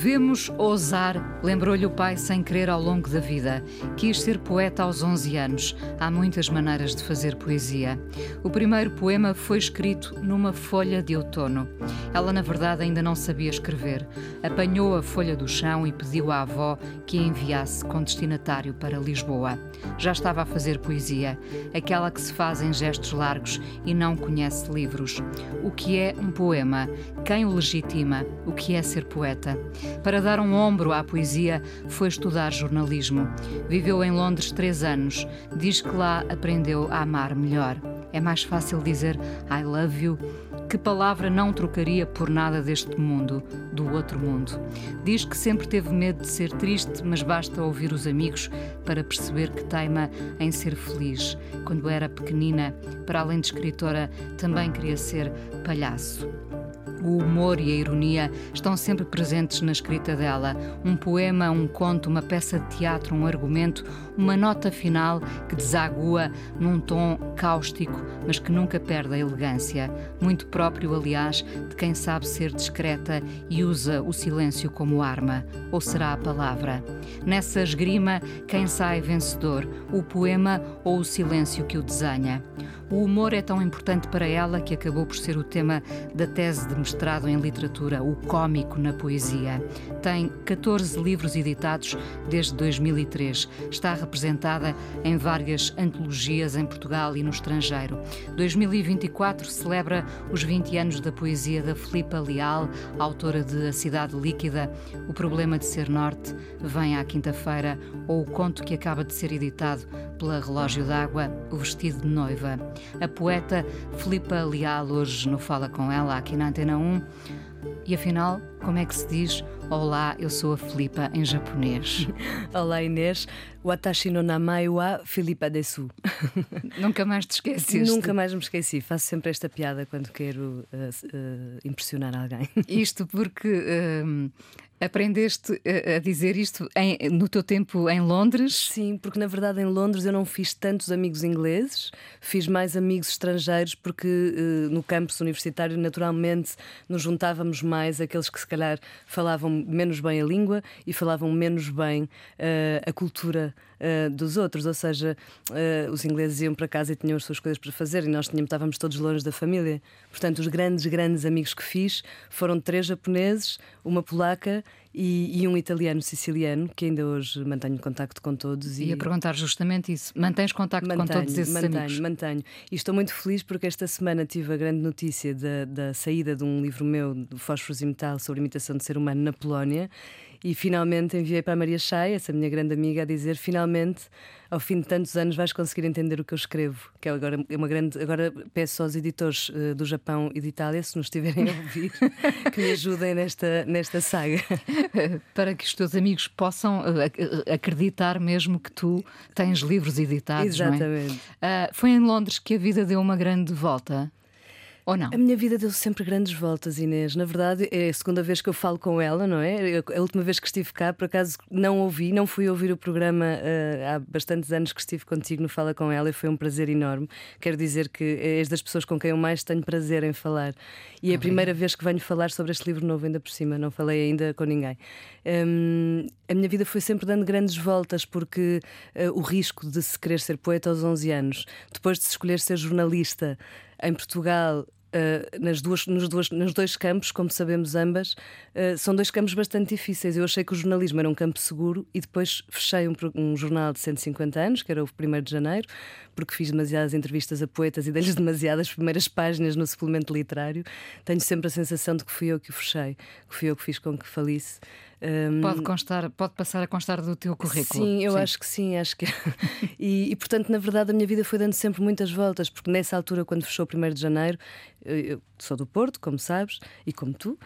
Devemos ousar, lembrou-lhe o pai sem querer ao longo da vida. Quis ser poeta aos 11 anos. Há muitas maneiras de fazer poesia. O primeiro poema foi escrito numa folha de outono. Ela, na verdade, ainda não sabia escrever. Apanhou a folha do chão e pediu à avó que a enviasse com destinatário para Lisboa. Já estava a fazer poesia, aquela que se faz em gestos largos e não conhece livros. O que é um poema? Quem o legitima? O que é ser poeta? Para dar um ombro à poesia, foi estudar jornalismo. Viveu em Londres três anos. Diz que lá aprendeu a amar melhor. É mais fácil dizer I love you. Que palavra não trocaria por nada deste mundo, do outro mundo? Diz que sempre teve medo de ser triste, mas basta ouvir os amigos para perceber que teima em ser feliz. Quando era pequenina, para além de escritora, também queria ser palhaço. O humor e a ironia estão sempre presentes na escrita dela. Um poema, um conto, uma peça de teatro, um argumento, uma nota final que desagua num tom cáustico, mas que nunca perde a elegância. Muito próprio, aliás, de quem sabe ser discreta e usa o silêncio como arma. Ou será a palavra? Nessa esgrima, quem sai vencedor? O poema ou o silêncio que o desenha? O humor é tão importante para ela que acabou por ser o tema da tese de mestrado em literatura, o cômico na poesia. Tem 14 livros editados desde 2003. Está representada em várias antologias em Portugal e no estrangeiro. 2024 celebra os 20 anos da poesia da Filipa Leal, autora de A Cidade Líquida, O Problema de Ser Norte, Vem à Quinta-feira, ou o conto que acaba de ser editado pela Relógio d'Água, O Vestido de Noiva. A poeta Filipa Leal hoje no Fala Com Ela, aqui na Antena 1. E afinal, como é que se diz Olá, eu sou a Filipa em japonês? Olá Inês, Watashi no namai wa Filipa desu. Nunca mais te esqueces? Nunca mais me esqueci. Faço sempre esta piada quando quero uh, uh, impressionar alguém. Isto porque uh, aprendeste a dizer isto em, no teu tempo em Londres? Sim, porque na verdade em Londres eu não fiz tantos amigos ingleses, fiz mais amigos estrangeiros porque no campus universitário naturalmente nos juntávamos mais aqueles que se calhar falavam menos bem a língua e falavam menos bem uh, a cultura uh, dos outros. Ou seja, uh, os ingleses iam para casa e tinham as suas coisas para fazer e nós tínhamos, estávamos todos longe da família. Portanto, os grandes, grandes amigos que fiz foram três japoneses, uma polaca e, e, um italiano siciliano, que ainda hoje mantenho contacto com todos. E... Ia perguntar justamente isso. Mantens contacto mantenho, com todos esses mantenho, amigos? Mantenho. E estou muito feliz porque esta semana tive a grande notícia da, da saída de um livro meu, do Fósforos e Metal, sobre a imitação de ser humano na Polónia. E finalmente enviei para a Maria Chay, essa minha grande amiga, a dizer: finalmente, ao fim de tantos anos, vais conseguir entender o que eu escrevo. Que é agora é uma grande. Agora peço aos editores uh, do Japão e de Itália, se nos estiverem a ouvir, que me ajudem nesta, nesta saga. para que os teus amigos possam uh, acreditar mesmo que tu tens livros editados. Exatamente. É? Uh, foi em Londres que a vida deu uma grande volta. Ou não? A minha vida deu sempre grandes voltas, Inês. Na verdade, é a segunda vez que eu falo com ela, não é? A última vez que estive cá, por acaso, não ouvi, não fui ouvir o programa uh, há bastantes anos que estive contigo no Fala com ela e foi um prazer enorme. Quero dizer que és das pessoas com quem eu mais tenho prazer em falar. E é a primeira vez que venho falar sobre este livro novo, ainda por cima, não falei ainda com ninguém. Um, a minha vida foi sempre dando grandes voltas, porque uh, o risco de se querer ser poeta aos 11 anos, depois de se escolher ser jornalista em Portugal, Uh, nas duas, nos, duas, nos dois campos, como sabemos ambas, uh, são dois campos bastante difíceis. Eu achei que o jornalismo era um campo seguro e depois fechei um, um, jornal de 150 anos, que era o 1 de janeiro, porque fiz demasiadas entrevistas a poetas e dei-lhes demasiadas primeiras páginas no suplemento literário. Tenho sempre a sensação de que fui eu que o fechei, que fui eu que fiz com que falisse. Um, pode constar, pode passar a constar do teu currículo. Sim, eu sim. acho que sim, acho que e, e, portanto, na verdade, a minha vida foi dando sempre muitas voltas, porque nessa altura, quando fechou o 1 de janeiro, eu, sou do Porto, como sabes, e como tu, uh,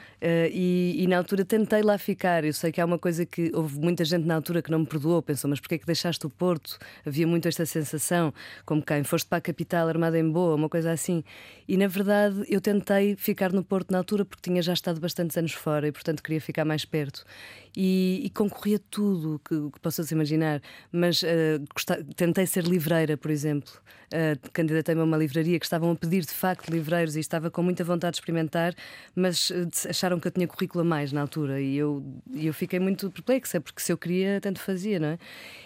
e, e, na altura tentei lá ficar. Eu sei que há uma coisa que houve muita gente na altura que não me perdoou, pensou, mas porquê é que deixaste o Porto? Havia muito esta sensação, como quem foste para a capital armada em boa, uma coisa assim. E na verdade eu tentei ficar no Porto na altura porque tinha já estado bastantes anos fora e portanto queria ficar mais perto. E, e concorria tudo que, que possas imaginar, mas uh, tentei ser livreira, por exemplo. Uh, candidatei-me a uma livraria que estavam a pedir de facto livreiros e estava com muita vontade de experimentar, mas uh, acharam que eu tinha currículo a mais na altura e eu, eu fiquei muito perplexa, porque se eu queria, tanto fazia, não é?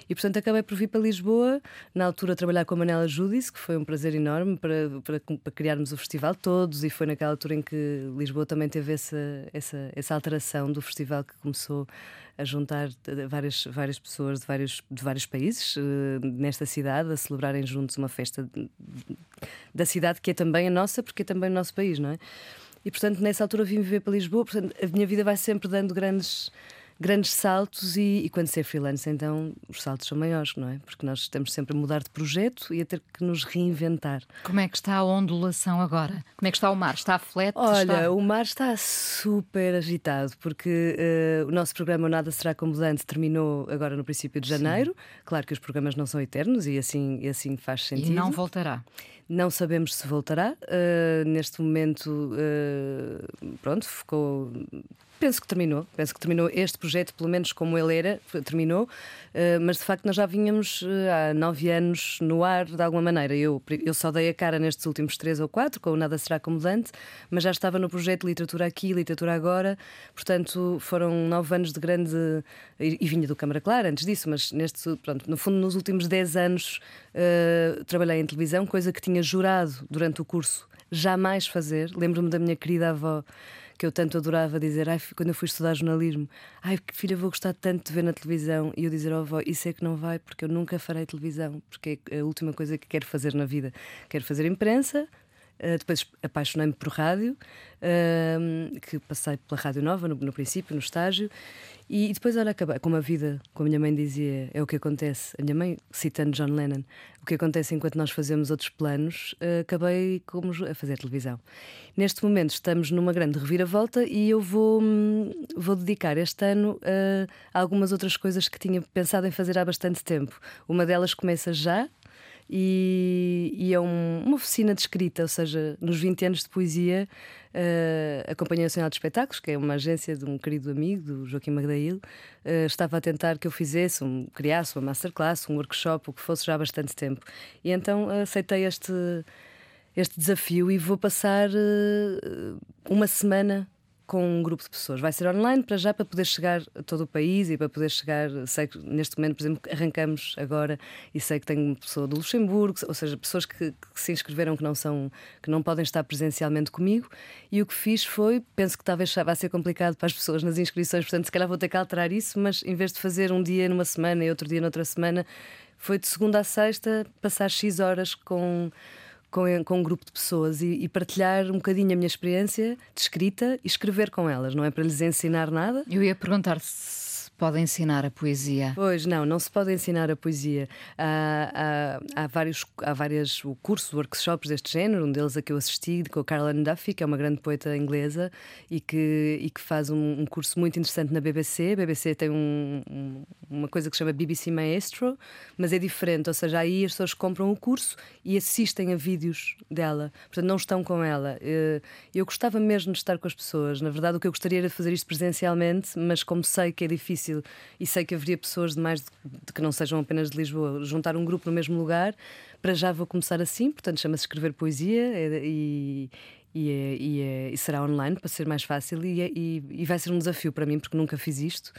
E portanto acabei por vir para Lisboa, na altura trabalhar com a Manela Judice, que foi um prazer enorme para, para, para, criarmos o festival todos, e foi naquela altura em que Lisboa também teve essa, essa, essa alteração do festival que começou a juntar várias, várias pessoas de vários, de vários países uh, nesta cidade a celebrarem juntos uma festa da cidade que é também a nossa, porque é também o nosso país, não é? E portanto, nessa altura vim viver para Lisboa, portanto, a minha vida vai sempre dando grandes grandes saltos e, e, quando ser freelance, então os saltos são maiores, não é? Porque nós estamos sempre a mudar de projeto e a ter que nos reinventar. Como é que está a ondulação agora? Como é que está o mar? Está flat? Olha, está... o mar está super agitado porque uh, o nosso programa Nada Será Comodante terminou agora no princípio de janeiro. Sim. Claro que os programas não são eternos e assim, e assim faz sentido. E não voltará. Não sabemos se voltará. Uh, neste momento, uh, pronto, ficou Penso que terminou. Penso que terminou este projeto, pelo menos como ele era, terminou. Uh, mas de facto nós já vínhamos uh, há nove anos no ar, de alguma maneira. Eu, eu só dei a cara nestes últimos três ou quatro, com o Nada Será Comodante, mas já estava no projeto Literatura Aqui, Literatura Agora. Portanto, foram nove anos de grande. E vinha do Câmara Clara antes disso, mas neste, pronto, no fundo, nos últimos dez anos uh, trabalhei em televisão, coisa que tinha jurado durante o curso jamais fazer. Lembro-me da minha querida avó que eu tanto adorava dizer, ai, quando eu fui estudar jornalismo, ai, filha, vou gostar tanto de ver na televisão. E eu dizer, oh, avó, isso é que não vai, porque eu nunca farei televisão, porque é a última coisa que quero fazer na vida. Quero fazer imprensa, Uh, depois apaixonei-me por rádio, uh, que passei pela Rádio Nova no, no princípio, no estágio, e, e, depois, olha, acabei, como a vida, como a minha mãe dizia, é o que acontece. A minha mãe, citando John Lennon, o que acontece enquanto nós fazemos outros planos, uh, acabei como a fazer televisão. Neste momento estamos numa grande reviravolta e eu vou, hum, vou dedicar este ano a algumas outras coisas que tinha pensado em fazer há bastante tempo. Uma delas começa já, e, e é um, uma oficina de escrita, ou seja, nos 20 anos de poesia, uh, a Companhia Nacional de Espetáculos, que é uma agência de um querido amigo, do Joaquim Magdail, uh, estava a tentar que eu fizesse, um, criasse uma masterclass, um workshop, o que fosse já há bastante tempo. E então uh, aceitei este, este desafio e vou passar uma semana com um grupo de pessoas. Vai ser online para já, para poder chegar a todo o país e para poder chegar. Sei que neste momento, por exemplo, arrancamos agora e sei que tenho uma pessoa do Luxemburgo, ou seja, pessoas que, que, se inscreveram que não são, que não podem estar presencialmente comigo. E o que fiz foi, penso que talvez vai ser complicado para as pessoas nas inscrições, portanto, se calhar vou ter que alterar isso, mas em vez de fazer um dia numa semana e outro dia noutra semana, foi de segunda a sexta passar X horas com com, com um grupo de pessoas e, e, partilhar um bocadinho a minha experiência de escrita e escrever com elas, não é para lhes ensinar nada. Eu ia perguntar se pode ensinar a poesia? Pois não, não se pode ensinar a poesia. Há, há, há vários, há vários cursos, workshops deste género, um deles a que eu assisti com a Carolyn Duffy, que é uma grande poeta inglesa e que, e que faz um, um curso muito interessante na BBC. A BBC tem um, uma coisa que se chama BBC Maestro, mas é diferente, ou seja, aí as pessoas compram o curso e assistem a vídeos dela, portanto não estão com ela. Eh, eu gostava mesmo de estar com as pessoas, na verdade o que eu gostaria era de fazer isto presencialmente, mas como sei que é difícil difícil e sei que haveria pessoas de mais de, de que não sejam apenas de Lisboa juntar um grupo no mesmo lugar. Para já vou começar assim, portanto chama-se escrever poesia é, e, e, é, e, é, e, será online para ser mais fácil e, e, vai ser um desafio para mim porque nunca fiz isto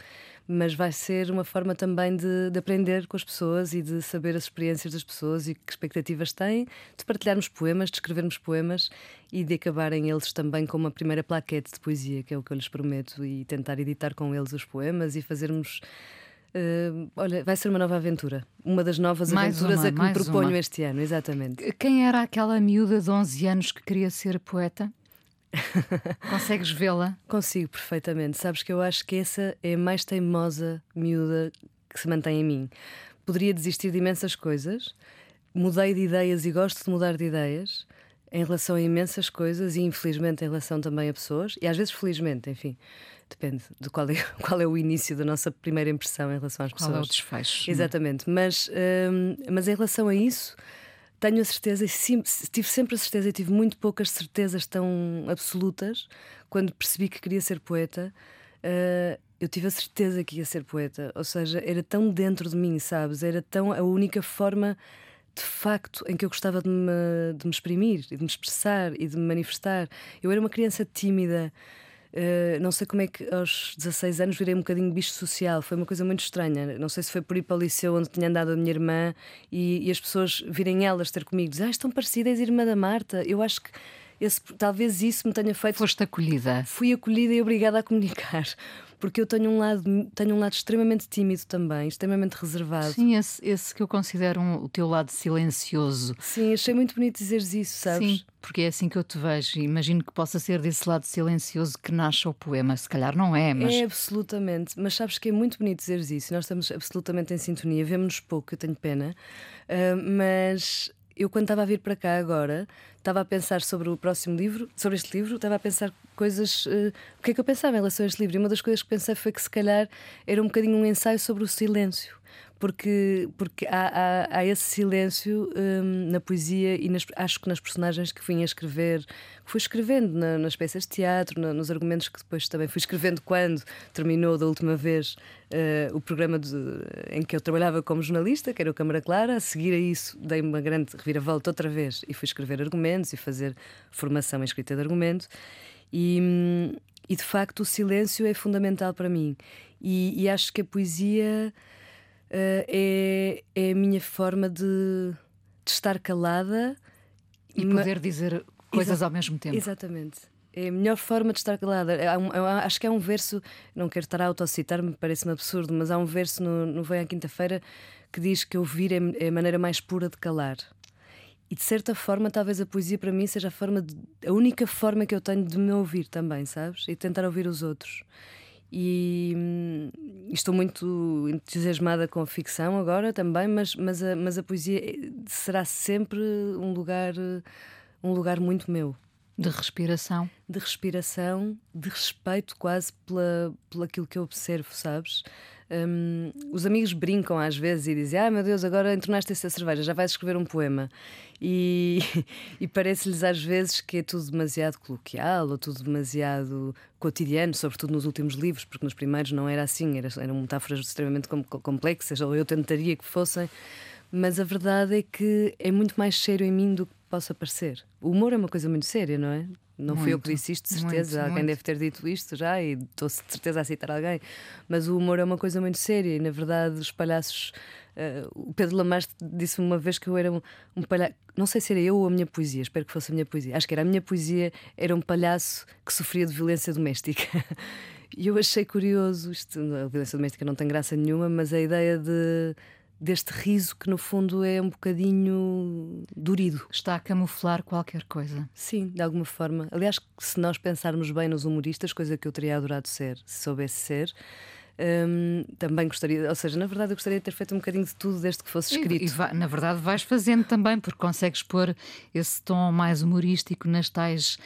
mas vai ser uma forma também de, de, aprender com as pessoas e de saber as experiências das pessoas e que expectativas têm, de partilharmos poemas, de escrevermos poemas e de acabarem eles também com uma primeira plaquete de poesia, que é o que eu lhes prometo, e tentar editar com eles os poemas e fazermos. Uh, olha, vai ser uma nova aventura. Uma das novas mais aventuras uma, a que me proponho uma. este ano, exatamente. Quem era aquela miúda de 11 anos que queria ser poeta? Consegues vê-la? Consigo perfeitamente. Sabes que eu acho que essa é a mais teimosa miúda que se mantém em mim. Poderia desistir de imensas coisas, mudei de ideias e gosto de mudar de ideias. em relação a imensas coisas e infelizmente em relação também a pessoas, e às vezes felizmente, enfim, depende de qual é, qual é o início da nossa primeira impressão em relação às qual pessoas. Qual é o desfecho? Exatamente, mas, hum, mas em relação a isso, tenho a certeza, e sim, tive sempre a certeza, e tive muito poucas certezas tão absolutas quando percebi que queria ser poeta. Uh, eu tive a certeza que ia ser poeta, ou seja, era tão dentro de mim, sabes? Era tão a única forma de facto em que eu gostava de me, de me exprimir, de me expressar e de me manifestar. Eu era uma criança tímida. Uh, não sei como é que aos 16 anos virei um bocadinho bicho social, foi uma coisa muito estranha. Não sei se foi por ir para o liceu onde tinha andado a minha irmã e, e as pessoas virem elas ter comigo, dizer, ah, estão parecidas, irmã da Marta. Eu acho que esse, talvez isso me tenha feito. Foste acolhida. Fui acolhida e obrigada a comunicar porque eu tenho um lado, tenho um lado extremamente tímido também, extremamente reservado. Sim, esse, esse que eu considero um, o teu lado silencioso. Sim, achei muito bonito dizeres isso, sabes? Sim, porque é assim que eu te vejo. Imagino que possa ser desse lado silencioso que nasce o poema. Se calhar não é, mas. É absolutamente, mas sabes que é muito bonito dizeres isso. Nós estamos absolutamente em sintonia, vemos-nos pouco, eu tenho pena, uh, mas eu quando estava a vir para cá agora, estava a pensar sobre o próximo livro, sobre este livro, estava a pensar coisas. Uh, o que é que eu pensava em relação a este livro? E uma das coisas que pensei foi que se calhar era um bocadinho um ensaio sobre o silêncio porque, porque há, há, há esse silêncio um, na poesia e nas, acho que nas personagens que fui a escrever, que fui escrevendo na, nas peças de teatro, na, nos argumentos que depois também fui escrevendo quando terminou da última vez uh, o programa de, em que eu trabalhava como jornalista, que era o Câmara Clara. A seguir a isso, dei uma grande reviravolta outra vez e fui escrever argumentos e fazer formação em escrita de argumento. E, hum, e de facto o silêncio é fundamental para mim. E, e acho que a poesia é, é a minha forma de, de estar calada e poder dizer coisas Exa ao mesmo tempo. Exatamente. É a melhor forma de estar calada. Um, acho que há um verso, não quero estar a autocitar-me, parece-me absurdo, mas há um verso no, no Vem à Quinta-feira que diz que ouvir é, é a maneira mais pura de calar. E de certa forma, talvez a poesia para mim seja a, forma de, a única forma que eu tenho de me ouvir também, sabes? E tentar ouvir os outros. E, hum, estou muito entusiasmada com a ficção agora também, mas, mas, a, mas a poesia será sempre um lugar, um lugar muito meu. De respiração? De respiração, de respeito quase pela, pela aquilo que eu observo, sabes? Um, os amigos brincam às vezes e dizem: Ah, meu Deus, agora entornaste essa cerveja, já vais escrever um poema. E, e parece-lhes às vezes que é tudo demasiado coloquial ou tudo demasiado cotidiano, sobretudo nos últimos livros, porque nos primeiros não era assim, era, eram metáforas extremamente complexas, ou eu tentaria que fossem. Mas a verdade é que é muito mais sério em mim do que possa parecer. O humor é uma coisa muito séria, não é? Não muito, fui eu que disse isto, de certeza. Muito, Alguém muito. deve ter dito isto já e estou de certeza a citar alguém. Mas o humor é uma coisa muito séria e, na verdade, os palhaços. Uh, o Pedro Lamarche disse-me uma vez que eu era um, um palhaço. Não sei se era eu ou a minha poesia, espero que fosse a minha poesia. Acho que era a minha poesia, era um palhaço que sofria de violência doméstica. e eu achei curioso. Isto, a violência doméstica não tem graça nenhuma, mas a ideia de deste riso que no fundo é um bocadinho durido. Está a camuflar qualquer coisa. Sim, de alguma forma. Aliás, se nós pensarmos bem nos humoristas, coisa que eu teria adorado ser, se soubesse ser, também gostaria, ou seja, na verdade eu gostaria de ter feito um bocadinho de tudo desde que fosse escrito. E, e vai, na verdade vais fazendo também, porque consegues pôr esse tom mais humorístico nas tais.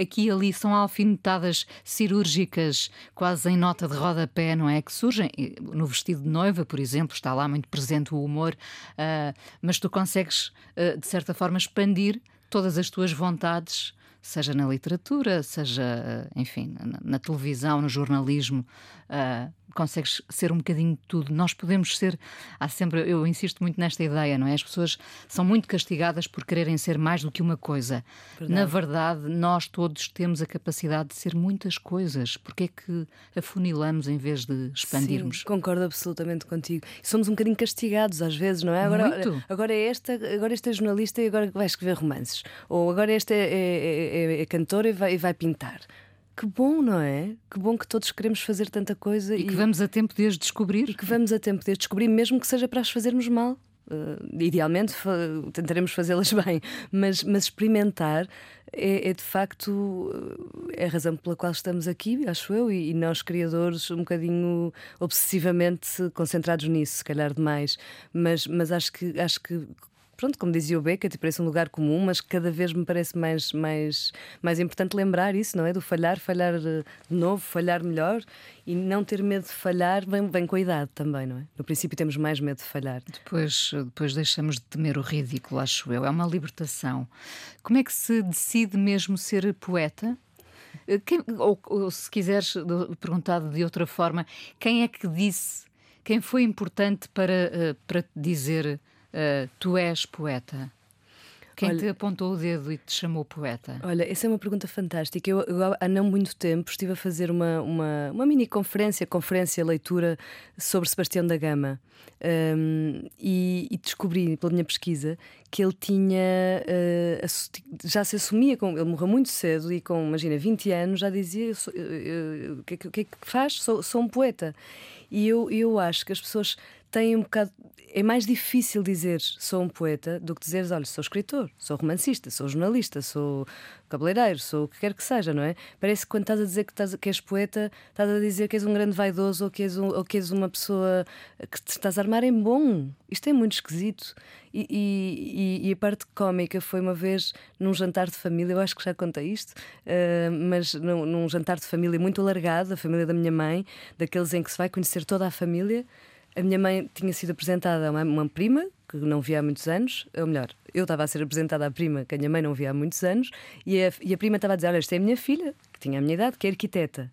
Aqui e ali são alfinetadas cirúrgicas, quase em nota de rodapé, não é? Que surgem. No vestido de noiva, por exemplo, está lá muito presente o humor, uh, mas tu consegues, uh, de certa forma, expandir todas as tuas vontades seja na literatura, seja, enfim, na, na televisão, no jornalismo, uh, consegues ser um bocadinho de tudo. Nós podemos ser, há sempre, eu insisto muito nesta ideia, não é? As pessoas são muito castigadas por quererem ser mais do que uma coisa. Verdade. Na verdade, nós todos temos a capacidade de ser muitas coisas. Porque é que afunilamos em vez de expandirmos? Sim, concordo absolutamente contigo. Somos um bocadinho castigados às vezes, não é? Agora, muito. agora é esta, agora este é jornalista e agora vai escrever romances. Ou agora este é, é, é, é cantor e vai, e vai pintar. Que bom, não é? Que bom que todos queremos fazer tanta coisa e, e que vamos a tempo de as descobrir. E que vamos a tempo de as descobrir, mesmo que seja para as fazermos mal. Uh, idealmente tentaremos fazê-las bem, mas, mas experimentar é, é, de facto é a razão pela qual estamos aqui, acho eu, e, e, nós criadores um bocadinho obsessivamente concentrados nisso, se calhar demais, mas, mas acho que acho que pronto, como dizia o Beckett, parece um lugar comum, mas cada vez me parece mais, mais, mais importante lembrar isso, não é? Do falhar, falhar de novo, falhar melhor e não ter medo de falhar vem, vem com a idade também, não é? No princípio temos mais medo de falhar. Depois, depois deixamos de temer o ridículo, acho eu. É uma libertação. Como é que se decide mesmo ser poeta? Eh, quem, ou, ou, se quiseres perguntado de outra forma, quem é que disse, quem foi importante para, uh, para dizer uh, tu és poeta? Quem olha, te apontou o dedo e te chamou poeta? Olha, essa é uma pergunta fantástica. Eu, eu há não muito tempo estive a fazer uma, uma, uma mini conferência, conferência, leitura sobre Sebastião da Gama um, e, e, descobri pela minha pesquisa que ele tinha uh, já se assumia com ele morreu muito cedo e com imagina 20 anos já dizia o que, que é que faz sou, sou um poeta e eu, eu acho que as pessoas têm um bocado. É mais difícil dizer sou um poeta do que dizer, olha, sou escritor, sou romancista, sou jornalista, sou cabeleireiro, sou o que quer que seja, não é? Parece que quando estás a dizer que, estás, que és poeta, estás a dizer que és um grande vaidoso ou que és, um, ou que és uma pessoa que te estás a armar em bom. Isto é muito esquisito. E, e, e, a parte cómica foi uma vez num jantar de família, eu acho que já contei isto, uh, mas num, num jantar de família muito alargado, a família da minha mãe, daqueles em que se vai conhecer toda a família. A minha mãe tinha sido apresentada a uma, uma prima que não via há muitos anos, ou melhor, eu estava a ser apresentada à prima que a minha mãe não via há muitos anos, e a, e a prima estava a dizer: Olha, esta é a minha filha, que tinha a minha idade, que é arquiteta.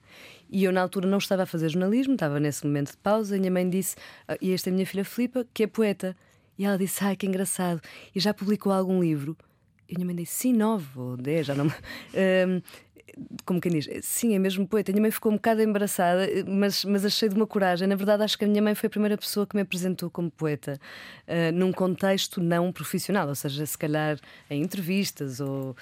E eu, na altura, não estava a fazer jornalismo, estava nesse momento de pausa, e a minha mãe disse: ah, E esta é a minha filha Filipa, que é poeta. E ela disse: Ai, que engraçado. E já publicou algum livro? E a minha mãe disse: Sim, nove ou dez, já não. um, como quem diz, sim, é mesmo poeta. A minha mãe ficou um bocado embaraçada, mas, mas achei de uma coragem. Na verdade, acho que a minha mãe foi a primeira pessoa que me apresentou como poeta, uh, num contexto não profissional, ou seja, se calhar em entrevistas, ou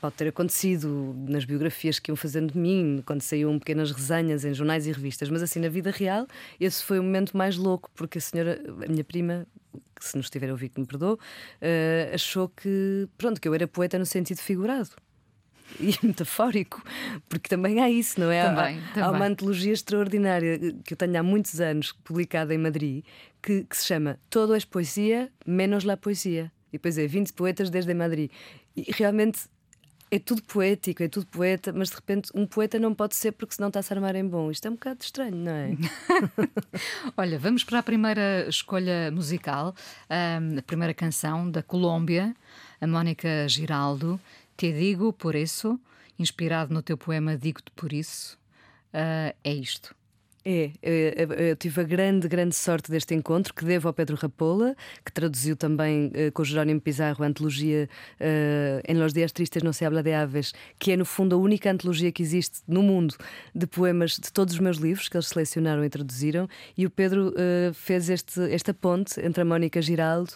pode ter acontecido nas biografias que iam fazendo de mim, quando saíam pequenas resenhas em jornais e revistas, mas assim, na vida real, esse foi o momento mais louco, porque a senhora, a minha prima, que se nos estiver a ouvir que me perdoou, uh, achou que, pronto, que eu era poeta no sentido figurado e metafórico, porque também há isso, não é? Também, há, também. há uma antologia extraordinária que eu tenho há muitos anos, publicada em Madrid, que, que se chama Todo es Poesia, menos la poesia. E depois é 20 poetas desde Madrid. E realmente é tudo poético, é tudo poeta, mas de repente um poeta não pode ser porque senão está-se a armar em bom. Isto é um bocado estranho, não é? Olha, vamos para a primeira escolha musical, a primeira canção da Colômbia, a Mónica Giraldo. Te digo por isso, inspirado no teu poema Digo-te por isso, uh, é isto. É, eu, eu, tive a grande, grande sorte deste encontro que devo ao Pedro Rapola, que traduziu também uh, com Jerónimo Pizarro a antologia uh, Em Los Dias Tristes Não Se Habla de Aves, que é no fundo a única antologia que existe no mundo de poemas de todos os meus livros que eles selecionaram e traduziram. E o Pedro uh, fez este, esta ponte entre a Mónica Giraldo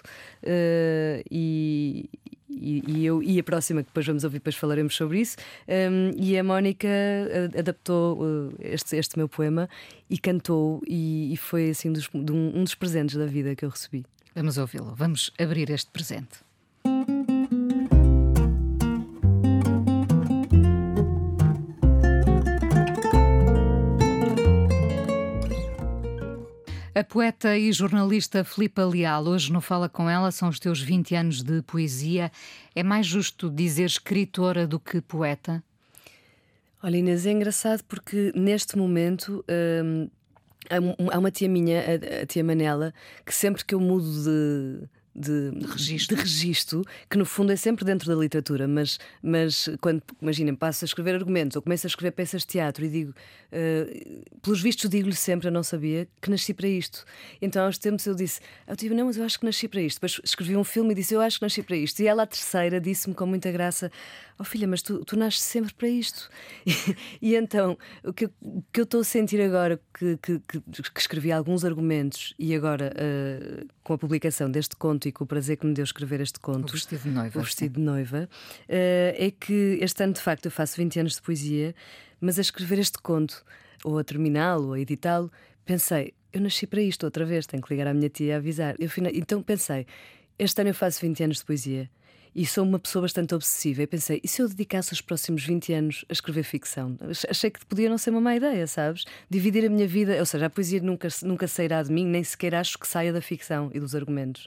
e, e, e, eu, e a próxima, que depois vamos ouvir, depois falaremos sobre isso. Um, e a Mónica adaptou uh, este, este meu poema e cantou, e, e foi assim um dos, um dos presentes da vida que eu recebi. Vamos ouvi-lo, vamos abrir este presente. A poeta e jornalista Filipa Leal, hoje no Fala Com Ela, são os teus 20 anos de poesia. É mais justo dizer escritora do que poeta? Olha, Inês, é engraçado porque neste momento. Hum, há uma tia minha, a, tia Manela, que sempre que eu mudo de, de, registro. de, registro. que no fundo é sempre dentro da literatura, mas, mas quando, imaginem, passo a escrever argumentos ou começo a escrever peças de teatro e digo, uh, pelos vistos, digo-lhe sempre, eu não sabia, que nasci para isto. Então, aos tempos, eu disse, eu tive, não, mas eu acho que nasci para isto. Depois escrevi um filme e disse, eu acho que nasci para isto. E ela, a terceira, disse-me com muita graça, oh filha, mas tu, tu nasces sempre para isto. E, e então, o que, o que eu estou a sentir agora, que, que, que, que escrevi alguns argumentos e agora, uh, com a publicação deste conto o prazer que me deu escrever este conto, O Vestido de Noiva, o vestido de noiva. Uh, é que este ano, de facto, eu faço 20 anos de poesia, mas a escrever este conto, ou a terminá-lo, ou a editá-lo, pensei, eu nasci para isto outra vez, tenho que ligar à minha tia e avisar. Eu, então pensei, este ano eu faço 20 anos de poesia e sou uma pessoa bastante obsessiva. E pensei, e se eu dedicasse os próximos 20 anos a escrever ficção? Achei que podia não ser uma má ideia, sabes? Dividir a minha vida, ou seja, a poesia nunca, nunca sairá de mim, nem sequer acho que saia da ficção e dos argumentos.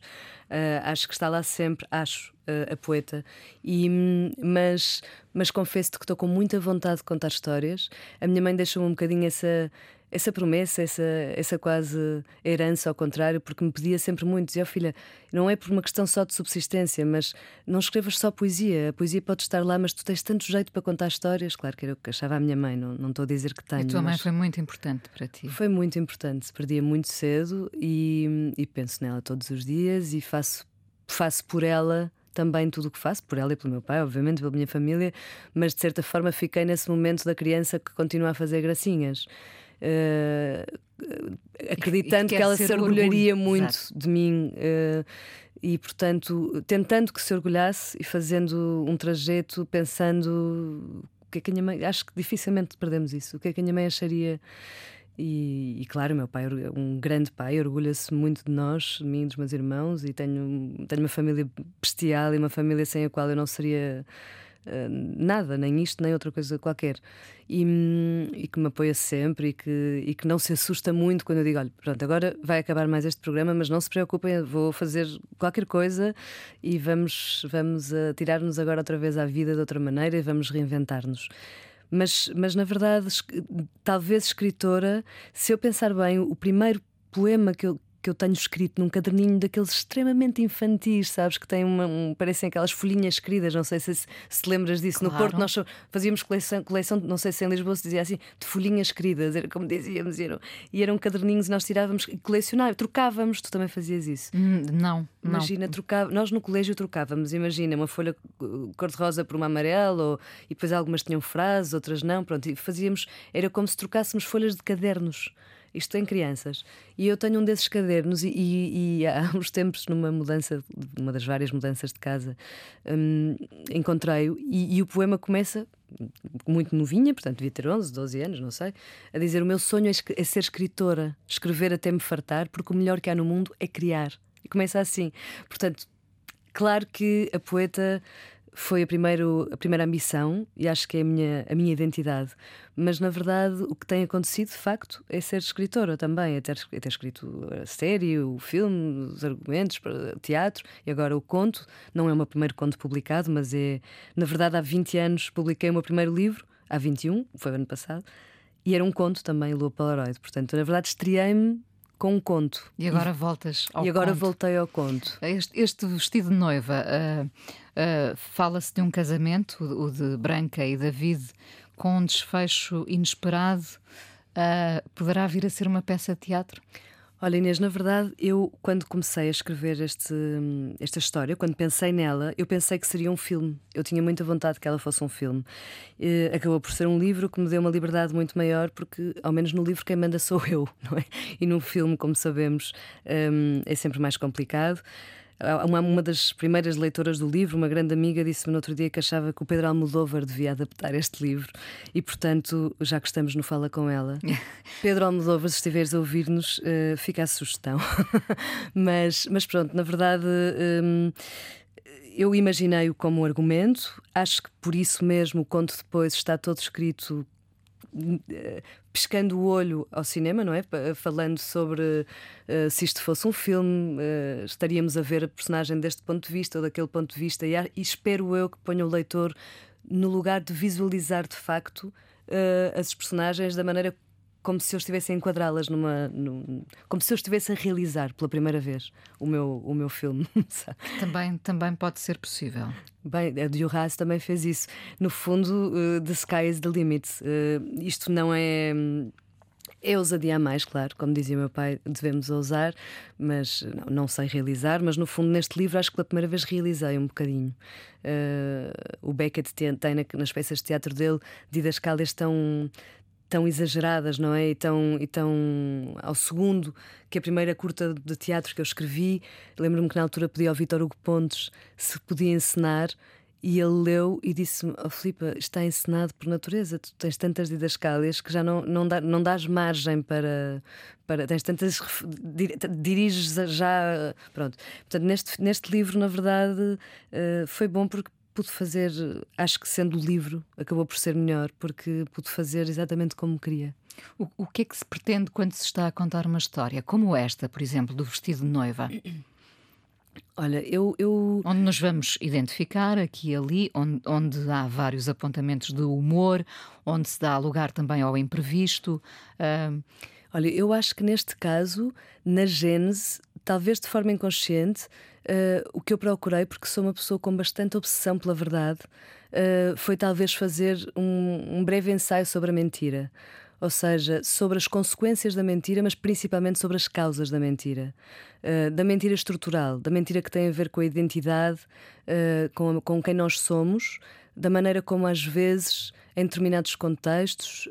Uh, acho que está lá sempre, acho, uh, a poeta. E, mas, mas confesso-te que estou com muita vontade de contar histórias. A minha mãe deixou-me um bocadinho essa essa promessa, essa, essa quase herança ao contrário, porque me pedia sempre muito, dizia, oh, filha, não é por uma questão só de subsistência, mas não escrevas só poesia, a poesia pode estar lá, mas tu tens tanto jeito para contar histórias, claro que era o que achava a minha mãe, não, não estou a dizer que tenho. E a tua mãe foi muito importante para ti? Foi muito importante, se perdia muito cedo e, e penso nela todos os dias e faço, faço por ela também tudo o que faço, por ela e pelo meu pai, obviamente, pela minha família, mas de certa forma fiquei nesse momento da criança que continua a fazer gracinhas. Uh, acreditando que, que, ela se orgulharia orgulho. muito Exato. de mim uh, e, portanto, tentando que se orgulhasse e fazendo um trajeto pensando o que é que a minha mãe. Acho que dificilmente perdemos isso. O que é que a minha mãe acharia. E, e claro, meu pai é um grande pai, orgulha-se muito de nós, de mim e dos meus irmãos, e tenho, tenho uma família bestial e uma família sem a qual eu não seria eh, nada, nem isto, nem outra coisa qualquer. E, e, que me apoia sempre e que, e que não se assusta muito quando eu digo: olha, pronto, agora vai acabar mais este programa, mas não se preocupem, vou fazer qualquer coisa e vamos, vamos tirar-nos agora outra vez à vida de outra maneira e vamos reinventar-nos. Mas, mas na verdade, talvez escritora, se eu pensar bem, o primeiro poema que eu, que eu tenho escrito num caderninho daqueles extremamente infantis, sabes? Que tem uma, um, parecem aquelas folhinhas escritas, não sei se se, se lembras disso. Claro. No Porto nós fazíamos coleção, coleção, não sei se em Lisboa se dizia assim, de folhinhas escritas, era como dizíamos, eram, e eram caderninhos e nós tirávamos e colecionávamos, trocávamos, tu também fazias isso? Hum, não. Imagina, não. Trocava, nós no colégio trocávamos, imagina, uma folha cor-de-rosa por uma amarela, ou, e depois algumas tinham frases, outras não, pronto, e fazíamos, era como se trocássemos folhas de cadernos isto em crianças. E eu tenho um desses cadernos, e, e, e há uns tempos, numa mudança, uma das várias mudanças de casa, hum, encontrei-o, e, e o poema começa muito novinha, portanto devia ter 11, 12 anos, não sei, a dizer: O meu sonho é, é ser escritora, escrever até me fartar, porque o melhor que há no mundo é criar. E começa assim. Portanto, claro que a poeta foi a, primeiro, a primeira ambição e acho que é a minha, a minha identidade. Mas na verdade o que tem acontecido de facto é ser escritora também, é ter, é ter escrito a série, o filme, os argumentos, o teatro e agora o conto. Não é o meu primeiro conto publicado, mas é. Na verdade, há 20 anos publiquei o meu primeiro livro, há 21, foi ano passado, e era um conto também, Lua Polaroid. Portanto, na verdade, estreiei-me com um conto. E agora voltas ao E agora conto. voltei ao conto. Este, este vestido de noiva, uh, uh, fala-se de um casamento, o de Branca e David, com um desfecho inesperado. Uh, poderá vir a ser uma peça de teatro? Olha, Inês, na verdade, eu, quando comecei a escrever este, esta história, quando pensei nela, eu pensei que seria um filme. Eu tinha muita vontade que ela fosse um filme. E acabou por ser um livro que me deu uma liberdade muito maior, porque, ao menos no livro, quem manda sou eu, não é? E num filme, como sabemos, um, é sempre mais complicado. Uma, uma das primeiras leitoras do livro, uma grande amiga, disse-me no outro dia que achava que o Pedro Almodóvar devia adaptar este livro e, portanto, já que estamos no Fala com ela, Pedro Almodóvar, se estiveres a ouvir-nos, uh, fica a sugestão. mas, mas pronto, na verdade. Um, eu imaginei-o como argumento, acho que por isso mesmo o conto depois está todo escrito pescando o olho ao cinema, não é? Falando sobre uh, se isto fosse um filme, uh, estaríamos a ver a personagem deste ponto de vista ou daquele ponto de vista, e, espero eu que ponha o leitor no lugar de visualizar de facto uh, as personagens da maneira como se eu estivesse a enquadrá-las numa. Num, como se eu estivesse a realizar pela primeira vez o meu, o meu filme. também, também pode ser possível. Bem, a Duras também fez isso. No fundo, uh, The Sky is the Limit. Uh, isto não é. É ousadia a mais, claro, como dizia meu pai, devemos ousar, mas não, não, sei realizar. Mas no fundo, neste livro, acho que pela primeira vez realizei um bocadinho. Uh, o Beckett tem, tem nas peças de teatro dele didascálias tão, tão exageradas, não é? E tão, e tão ao segundo que a primeira curta de teatro que eu escrevi, lembro-me que na altura pedi ao Vitor Hugo Pontes se podia encenar. E ele leu e disse-me: oh, Filipa, está encenado por natureza. Tu tens tantas didascálias que já não, não, dá, não dás margem para, para. Tens tantas. Diriges já. Pronto. Portanto, neste, neste livro, na verdade, uh, foi bom porque pude fazer, acho que sendo o livro, acabou por ser melhor, porque pude fazer exatamente como queria. O, o que é que se pretende quando se está a contar uma história, como esta, por exemplo, do vestido de noiva? Olha, eu, eu. Onde nos vamos identificar, aqui e ali, onde, onde há vários apontamentos de humor, onde se dá lugar também ao imprevisto. Uh... Olha, eu acho que neste caso, na Gênese, talvez de forma inconsciente, uh, o que eu procurei, porque sou uma pessoa com bastante obsessão pela verdade, uh, foi talvez fazer um, um breve ensaio sobre a mentira ou seja, sobre as consequências da mentira, mas principalmente sobre as causas da mentira. Uh, da mentira estrutural, da mentira que tem a ver com a identidade, com, com quem nós somos, da maneira como às vezes, em determinados contextos,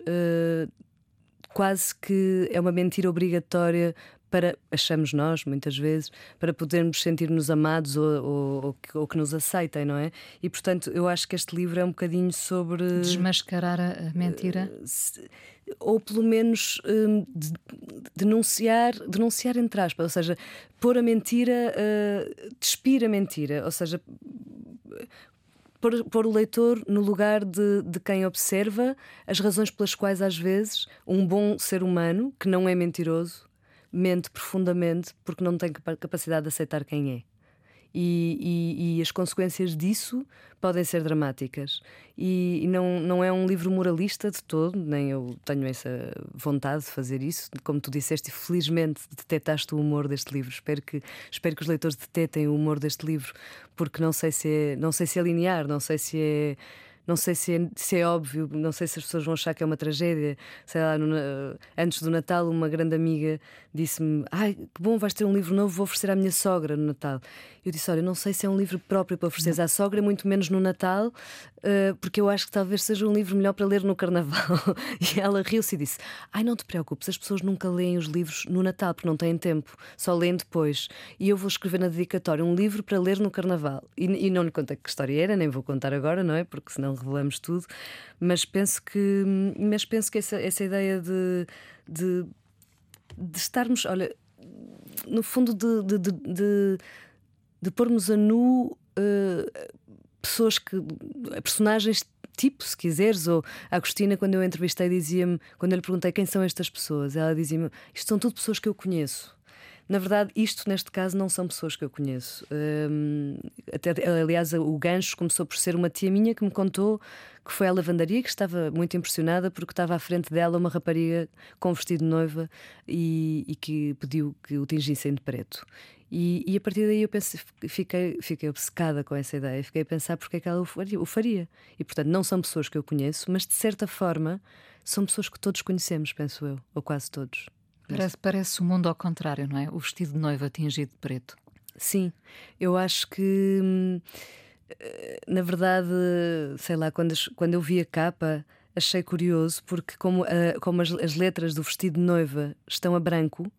quase que é uma mentira obrigatória para, achamos nós, muitas vezes, para podermos sentir-nos amados ou, ou, ou, que, ou, que, nos aceitem, não é? E portanto, eu acho que este livro é um bocadinho sobre. Desmascarar a mentira? ou pelo menos um, de, denunciar, denunciar entre aspas, ou seja, pôr a mentira, uh, despir a mentira, ou seja, pôr, pôr o leitor no lugar de, de quem observa as razões pelas quais, às vezes, um bom ser humano, que não é mentiroso, mente profundamente porque não tem capacidade de aceitar quem é. E, e, e, as consequências disso podem ser dramáticas. E, e, não, não é um livro moralista de todo, nem eu tenho essa vontade de fazer isso. Como tu disseste, felizmente detectaste o humor deste livro. Espero que, espero que os leitores detetem o humor deste livro, porque não sei se é, não sei se é linear, não sei se é não sei se é, se é óbvio, não sei se as pessoas vão achar que é uma tragédia. Sei lá, no, antes do Natal, uma grande amiga disse-me: Ai, que bom, vais ter um livro novo, vou oferecer à minha sogra no Natal. Eu disse: Olha, não sei se é um livro próprio para oferecer à sogra, muito menos no Natal, uh, porque eu acho que talvez seja um livro melhor para ler no Carnaval. e ela riu-se e disse: Ai, não te preocupes, as pessoas nunca leem os livros no Natal porque não têm tempo, só leem depois. E eu vou escrever na dedicatória um livro para ler no Carnaval. E, e não lhe contei que história era, nem vou contar agora, não é? Porque senão revelamos tudo. Mas penso que, mas penso que essa, essa ideia de, de, de estarmos, olha, no fundo, de, de, de, de pormos a nu uh, pessoas que. personagens tipo, se quiseres, ou a Agostina, quando eu entrevistei, dizia-me, quando eu lhe perguntei quem são estas pessoas, ela dizia-me: Isto são tudo pessoas que eu conheço. Na verdade, isto neste caso não são pessoas que eu conheço. Um, até, aliás, o gancho começou por ser uma tia minha que me contou que foi à lavandaria, que estava muito impressionada porque estava à frente dela uma rapariga com vestido de noiva e, e que pediu que o tingissem de preto. E, e, a partir daí eu pensei, fiquei, fiquei obcecada com essa ideia, fiquei a pensar porque é que ela o faria, o faria. E portanto, não são pessoas que eu conheço, mas de certa forma são pessoas que todos conhecemos, penso eu, ou quase todos. Parece, parece o mundo ao contrário, não é? O vestido de noiva tingido de preto. Sim, eu acho que, hum, na verdade, sei lá, quando, quando eu vi a capa, achei curioso, porque como, como as, as letras do vestido de noiva estão a branco,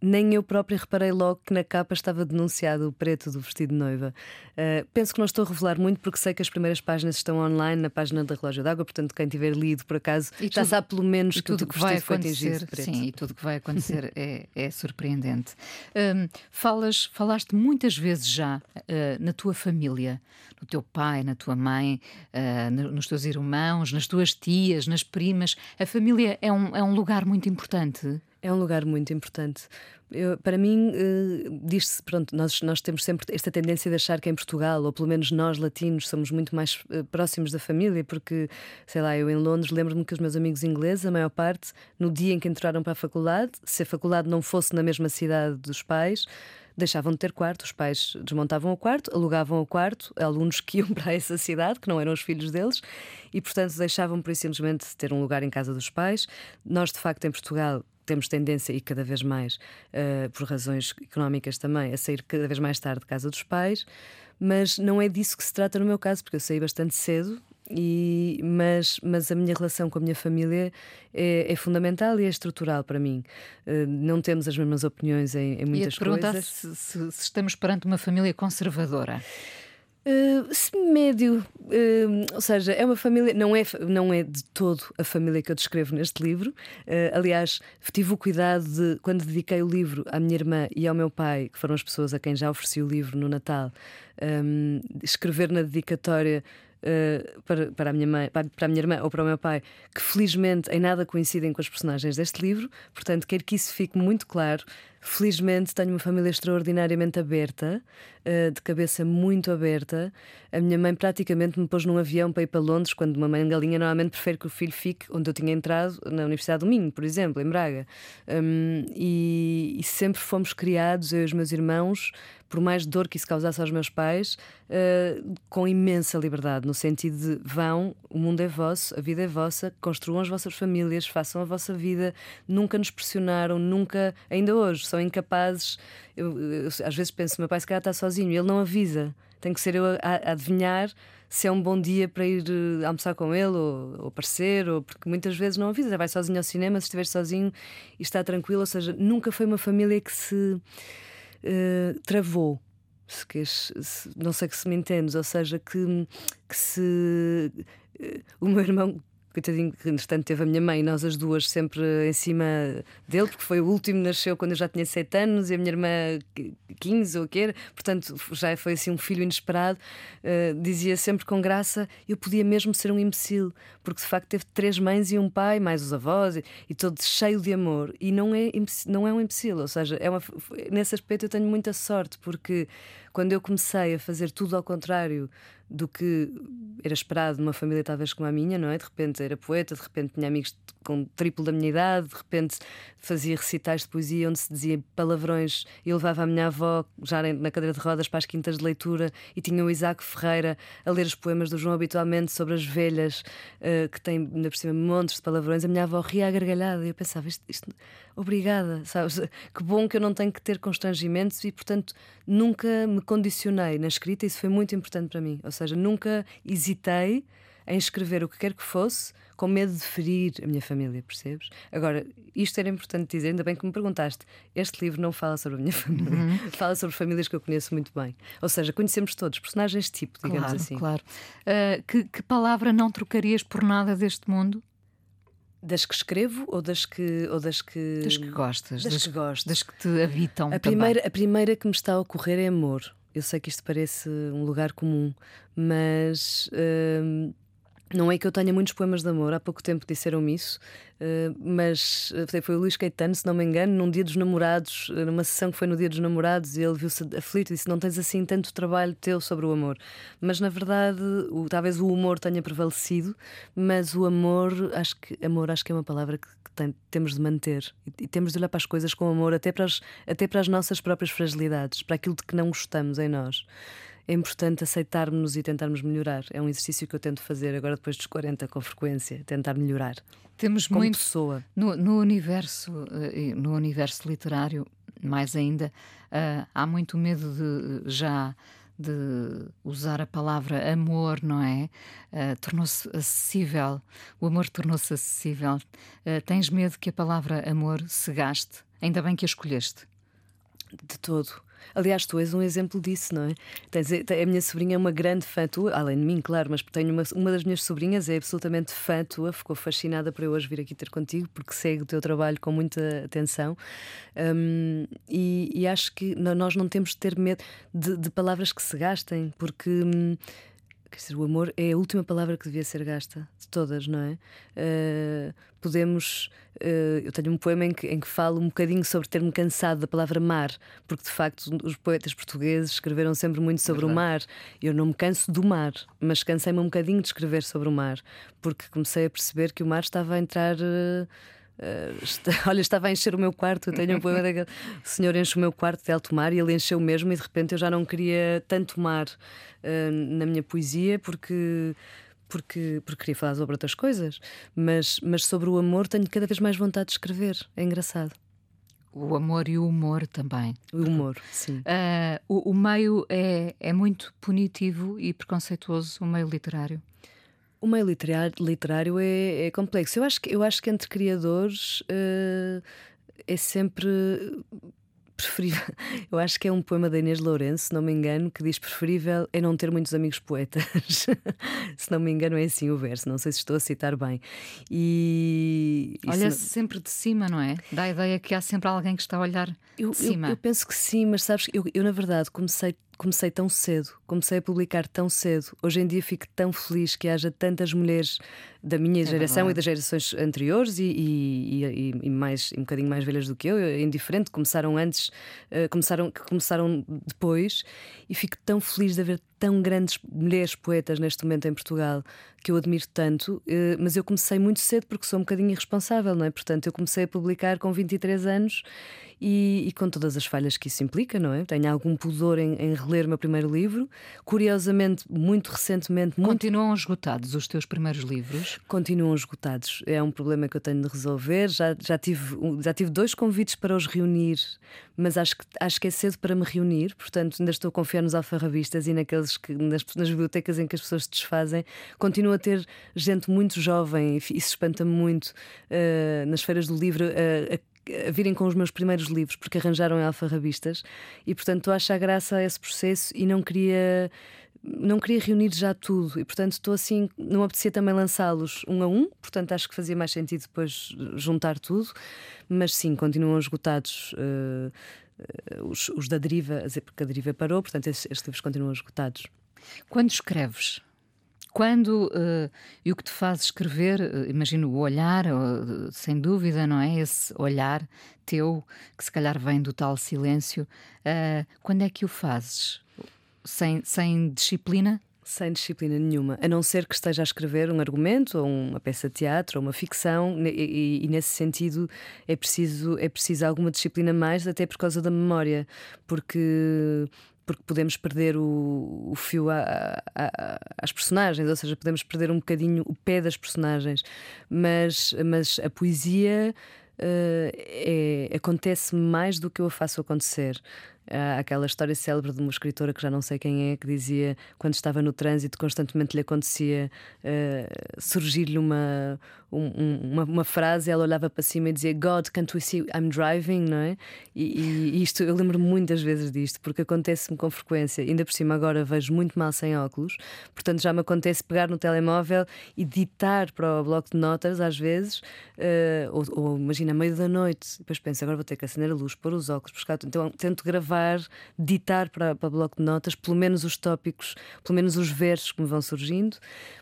nem eu própria reparei logo que na capa estava denunciado o preto do vestido de noiva. Uh, penso que não estou a revelar muito porque sei que as primeiras páginas estão online na página da Relógio d'Água, portanto, quem tiver lido por acaso e já tudo, sabe pelo menos que tudo que vai acontecer. Sim, e tudo que vai acontecer é, é, surpreendente. Um, falas, falaste muitas vezes já uh, na tua família, no teu pai, na tua mãe, uh, nos teus irmãos, nas tuas tias, nas primas. A família é um, é um lugar muito importante. É um lugar muito importante. Eu, para mim, uh, diz-se, pronto, nós, nós temos sempre esta tendência de achar que em Portugal, ou pelo menos nós latinos, somos muito mais uh, próximos da família, porque, sei lá, eu em Londres lembro-me que os meus amigos ingleses, a maior parte, no dia em que entraram para a faculdade, se a faculdade não fosse na mesma cidade dos pais, deixavam de ter quarto, os pais desmontavam o quarto, alugavam o quarto alunos que iam para essa cidade, que não eram os filhos deles, e portanto deixavam por simplesmente ter um lugar em casa dos pais. Nós, de facto, em Portugal, temos tendência, e cada vez mais, uh, por razões económicas também, a sair cada vez mais tarde de casa dos pais, mas não é disso que se trata no meu caso, porque eu saí bastante cedo. E, mas, mas a minha relação com a minha família é, é fundamental e é estrutural para mim. Uh, não temos as mesmas opiniões em, em muitas e coisas. Se, se, se estamos perante uma família conservadora. Uh, médio, uh, ou seja, é uma família, não é, não é de todo a família que eu descrevo neste livro. Uh, aliás, tive o cuidado de, quando dediquei o livro à minha irmã e ao meu pai, que foram as pessoas a quem já ofereci o livro no Natal, um, escrever na dedicatória. Uh, para, para, a minha mãe, para, para a minha irmã ou para o meu pai, que felizmente em nada coincidem com as personagens deste livro, portanto, quero que isso fique muito claro. Felizmente tenho uma família extraordinariamente aberta, uh, de cabeça muito aberta. A minha mãe praticamente me pôs num avião para ir para Londres, quando uma mãe galinha normalmente prefere que o filho fique onde eu tinha entrado, na Universidade do Minho, por exemplo, em Braga. Um, e, sempre fomos criados, eu e os meus irmãos, por mais dor que isso causasse aos meus pais, uh, com imensa liberdade, no sentido de vão, o mundo é vosso, a vida é vossa, construam as vossas famílias, façam a vossa vida, nunca nos pressionaram, nunca, ainda hoje, são incapazes. Eu, eu, às vezes penso, meu pai se calhar está sozinho, ele não avisa. Tem que ser eu a, a adivinhar se é um bom dia para ir uh, almoçar com ele ou, ou aparecer, ou, porque muitas vezes não avisa, vai sozinho ao cinema, se estiver sozinho e está tranquilo. Ou seja, nunca foi uma família que se uh, travou. Se, se, não sei que se me entendes, ou seja, que, que se. Uh, o meu irmão coitadinho, que entretanto teve a minha mãe, nós as duas sempre em cima dele, porque foi o último, nasceu quando eu já tinha 7 anos e a minha irmã 15 ou o era, portanto já foi assim um filho inesperado. Uh, dizia sempre com graça: eu podia mesmo ser um imbecil, porque de facto teve três mães e um pai, mais os avós, e, e todo cheio de amor. E não é, não é um imbecil, ou seja, é uma, nesse aspecto eu tenho muita sorte, porque quando eu comecei a fazer tudo ao contrário do que era esperado numa família talvez como a minha, não é? De repente era poeta, de repente tinha amigos com triplo da minha idade, de repente fazia recitais de poesia onde se dizia palavrões e levava a minha avó já na cadeira de rodas para as quintas de leitura e tinha o Isaac Ferreira a ler os poemas do João habitualmente sobre as velhas uh, que têm ainda por cima montes de palavrões. A minha avó ria a gargalhada e eu pensava, isto, isto, obrigada, sabes? Que bom que eu não tenho que ter constrangimentos e portanto nunca me condicionei na escrita, isso foi muito importante para mim. Ou seja, nunca hesitei em escrever o que quer que fosse, com medo de ferir a minha família, percebes? Agora, isto era importante dizer, ainda bem que me perguntaste. Este livro não fala sobre a minha família, uhum. fala sobre famílias que eu conheço muito bem. Ou seja, conhecemos todos, personagens tipo, digamos claro, assim. Claro. Uh, que, que palavra não trocarias por nada deste mundo? Das que escrevo ou das que. Ou das, que... das que gostas, das, das que gosto. Das que te habitam. A primeira, a primeira que me está a ocorrer é amor. Eu sei que isto parece um lugar comum, mas. Uh, não é que eu tenha muitos poemas de amor, há pouco tempo disseram-me isso, uh, mas uh, foi o Luís Caetano, se não me engano, num dia dos namorados, uh, numa sessão que foi no dia dos namorados, e ele viu-se aflito e disse: Não tens assim tanto trabalho teu sobre o amor. Mas na verdade, o, talvez o humor tenha prevalecido, mas o amor, acho que amor acho que é uma palavra que, que tem, temos de manter e, e, temos de olhar para as coisas com amor, até para as, até para as nossas próprias fragilidades, para aquilo de que não gostamos em nós é importante aceitarmos e tentarmos melhorar. É um exercício que eu tento fazer agora depois dos 40 com frequência, tentar melhorar. Temos como muito pessoa. No, no, universo, eh, no universo literário, mais ainda, uh, há muito medo de já de usar a palavra amor, não é? Uh, tornou-se acessível, o amor tornou-se acessível. Uh, tens medo que a palavra amor se gaste? Ainda bem que a escolheste. De todo. Aliás, tu és um exemplo disso, não é? A minha sobrinha é uma grande fã tua, além de mim, claro, mas tenho uma, uma das minhas sobrinhas é absolutamente fã tua, ficou fascinada por eu hoje vir aqui ter contigo, porque segue o teu trabalho com muita atenção. Um, e, e, acho que nós não temos de ter medo de, de palavras que se gastem, porque. Hum, Quer dizer, o amor é a última palavra que devia ser gasta de todas, não é? Uh, podemos. Uh, eu tenho um poema em que, em que falo um bocadinho sobre ter-me cansado da palavra mar, porque de facto os poetas portugueses escreveram sempre muito sobre Verdade. o mar. Eu não me canso do mar, mas cansei-me um bocadinho de escrever sobre o mar, porque comecei a perceber que o mar estava a entrar. Uh, Uh, está, olha, estava a encher o meu quarto. Eu tenho um poema daquele. O senhor enche o meu quarto de alto mar e ele encheu mesmo, e de repente eu já não queria tanto mar uh, na minha poesia, porque. Porque, porque queria falar sobre outras coisas, mas, mas sobre o amor tenho cada vez mais vontade de escrever. É engraçado. O amor e o humor também. O humor, sim. Uh, o, o meio é, é muito punitivo e preconceituoso, o meio literário. O meio literário, literário é, é, complexo. Eu acho que, eu acho que entre criadores uh, é sempre preferível. Eu acho que é um poema da Inês Lourenço, se não me engano, que diz preferível é não ter muitos amigos poetas. se não me engano, é assim o verso. Não sei se estou a citar bem. E. Olha-se não... sempre de cima, não é? Dá a ideia que há sempre alguém que está a olhar eu, de cima. Eu, eu penso que sim, mas sabes, eu, eu na verdade comecei comecei tão cedo, comecei a publicar tão cedo. Hoje em dia fico tão feliz que haja tantas mulheres da minha é geração verdade. e das gerações anteriores e, e, e, e, mais um bocadinho mais velhas do que eu, indiferente, começaram antes, uh, começaram, começaram depois, e fico tão feliz de haver tão grandes mulheres poetas neste momento em Portugal que eu admiro tanto, uh, mas eu comecei muito cedo porque sou um bocadinho irresponsável, não é? Portanto, eu comecei a publicar com 23 anos e, e, com todas as falhas que isso implica, não é? Tenho algum pudor em, em reler o meu primeiro livro. Curiosamente, muito recentemente. Muito... Continuam esgotados os teus primeiros livros? Continuam esgotados. É um problema que eu tenho de resolver. Já, já, tive, já tive dois convites para os reunir, mas acho que, acho que é cedo para me reunir, portanto, ainda estou a confiar nos alfarrabistas e naqueles que, nas, nas bibliotecas em que as pessoas se desfazem. Continuo a ter gente muito jovem, e isso espanta-me muito uh, nas feiras do livro. Uh, a a virem com os meus primeiros livros, porque arranjaram alfarrabistas, e portanto estou a achar graça a esse processo e não queria. Não queria reunir já tudo e, portanto, estou assim. Não apetecia também lançá-los um a um, portanto, acho que fazia mais sentido depois juntar tudo, mas sim, continuam esgotados. Uh, os, os, da deriva, porque a deriva parou, portanto, estes, estes livros continuam esgotados. Quando escreves, quando uh, e o que te faz escrever, uh, imagino o olhar, uh, sem dúvida, não é? Esse olhar teu, que se calhar vem do tal silêncio, quando é que o fazes? Sem, sem disciplina? Sem disciplina nenhuma, a não ser que esteja a escrever um argumento, ou uma peça de teatro, ou uma ficção, e, e, e, nesse sentido é preciso, é preciso alguma disciplina mais, até por causa da memória, porque porque podemos perder o, o fio a, a, às personagens, ou seja, podemos perder um bocadinho o pé das personagens, mas, mas a poesia uh, é, acontece mais do que eu a faço acontecer. Há aquela história célebre de uma escritora que já não sei quem é, que dizia quando estava no trânsito constantemente lhe acontecia uh, surgir-lhe uma, um, uma, uma, frase, ela olhava para cima e dizia God, can't we see I'm driving, não é? E, e isto eu lembro muitas vezes disto, porque acontece-me com frequência. Ainda por cima, agora vejo muito mal sem óculos, portanto já me acontece pegar no telemóvel e ditar para o bloco de notas, às vezes, uh, ou, ou, imagina, meio da noite, depois penso, agora vou ter que acender a luz, pôr os óculos, buscar, então tento gravar, ditar para, para bloco de notas, pelo menos os tópicos, pelo menos os versos que me vão surgindo.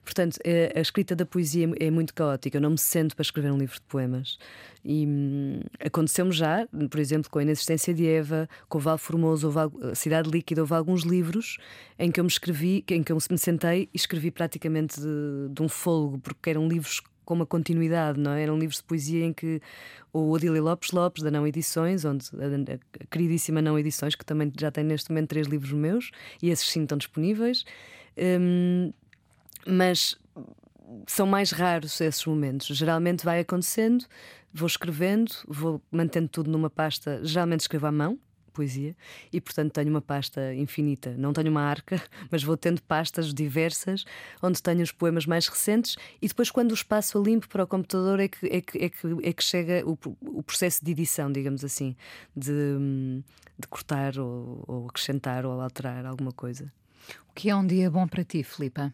Portanto, eh, a escrita da poesia é muito caótica eu não me sento para escrever um livro de poemas. E hum, aconteceu-me já, por exemplo, com a Inexistência de Eva, com o Val Formoso, a Cidade Líquida, houve alguns livros em que eu me escrevi, em que eu me sentei e escrevi praticamente de, de um fôlego, porque eram livros com uma continuidade, não é? Eram livros de poesia em que o Odílio Lopes Lopes, da Não Edições, onde a, queridíssima Não Edições, que também já tem neste momento três livros meus, e esses sim estão disponíveis. Hum, mas são mais raros esses momentos. Geralmente vai acontecendo, vou escrevendo, vou mantendo tudo numa pasta. Geralmente escrevo à mão, poesia, e portanto tenho uma pasta infinita. Não tenho uma arca, mas vou tendo pastas diversas onde tenho os poemas mais recentes e depois, quando os passo a limpo para o computador, é que, é que, é que, é que chega o, o processo de edição, digamos assim, de, de cortar ou, ou acrescentar ou alterar alguma coisa. O que é um dia bom para ti, Filipa?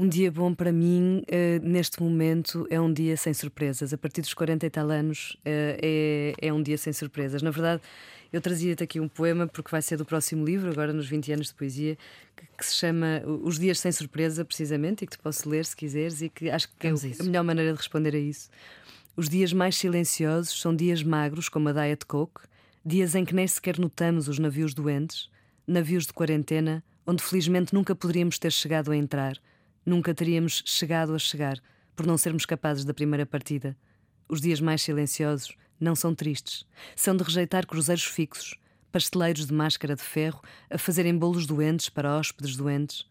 Um dia bom para mim, uh, neste momento, é um dia sem surpresas. A partir dos 40 e tal anos, uh, é, é um dia sem surpresas. Na verdade, eu trazia-te aqui um poema, porque vai ser do próximo livro, agora nos 20 anos de poesia, que, que, se chama Os Dias Sem Surpresa, precisamente, e que te posso ler se quiseres, e que acho que é a melhor maneira de responder a isso. Os dias mais silenciosos são dias magros, como a Diet Coke, dias em que nem sequer notamos os navios doentes, navios de quarentena, onde felizmente nunca poderíamos ter chegado a entrar Nunca teríamos chegado a chegar por não sermos capazes da primeira partida. Os dias mais silenciosos não são tristes. São de rejeitar cruzeiros fixos, pasteleiros de máscara de ferro a fazerem bolos doentes para hóspedes doentes.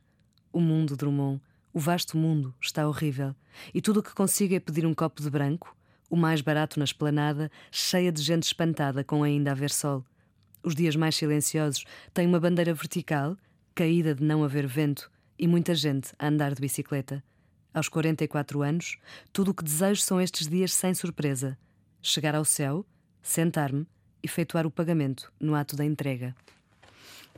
O mundo, Drummond, o vasto mundo, está horrível. E tudo o que consigo é pedir um copo de branco, o mais barato na esplanada, cheia de gente espantada com ainda haver sol. Os dias mais silenciosos têm uma bandeira vertical, caída de não haver vento, e muita gente a andar de bicicleta. Aos 44 anos, tudo o que desejo são estes dias sem surpresa: chegar ao céu, sentar-me, e efetuar o pagamento no ato da entrega.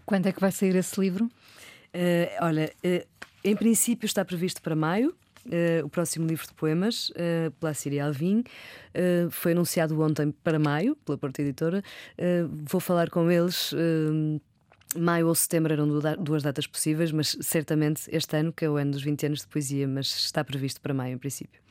Quando é que vai sair esse livro? Uh, olha, uh, em princípio está previsto para maio. Uh, o próximo livro de poemas, uh, pela Síria Alvim, uh, foi anunciado ontem para maio, pela Porta Editora. vou falar com eles Maio ou setembro eram duas datas possíveis, mas certamente este ano, que é o ano dos 20 anos de poesia, mas está previsto para maio em princípio.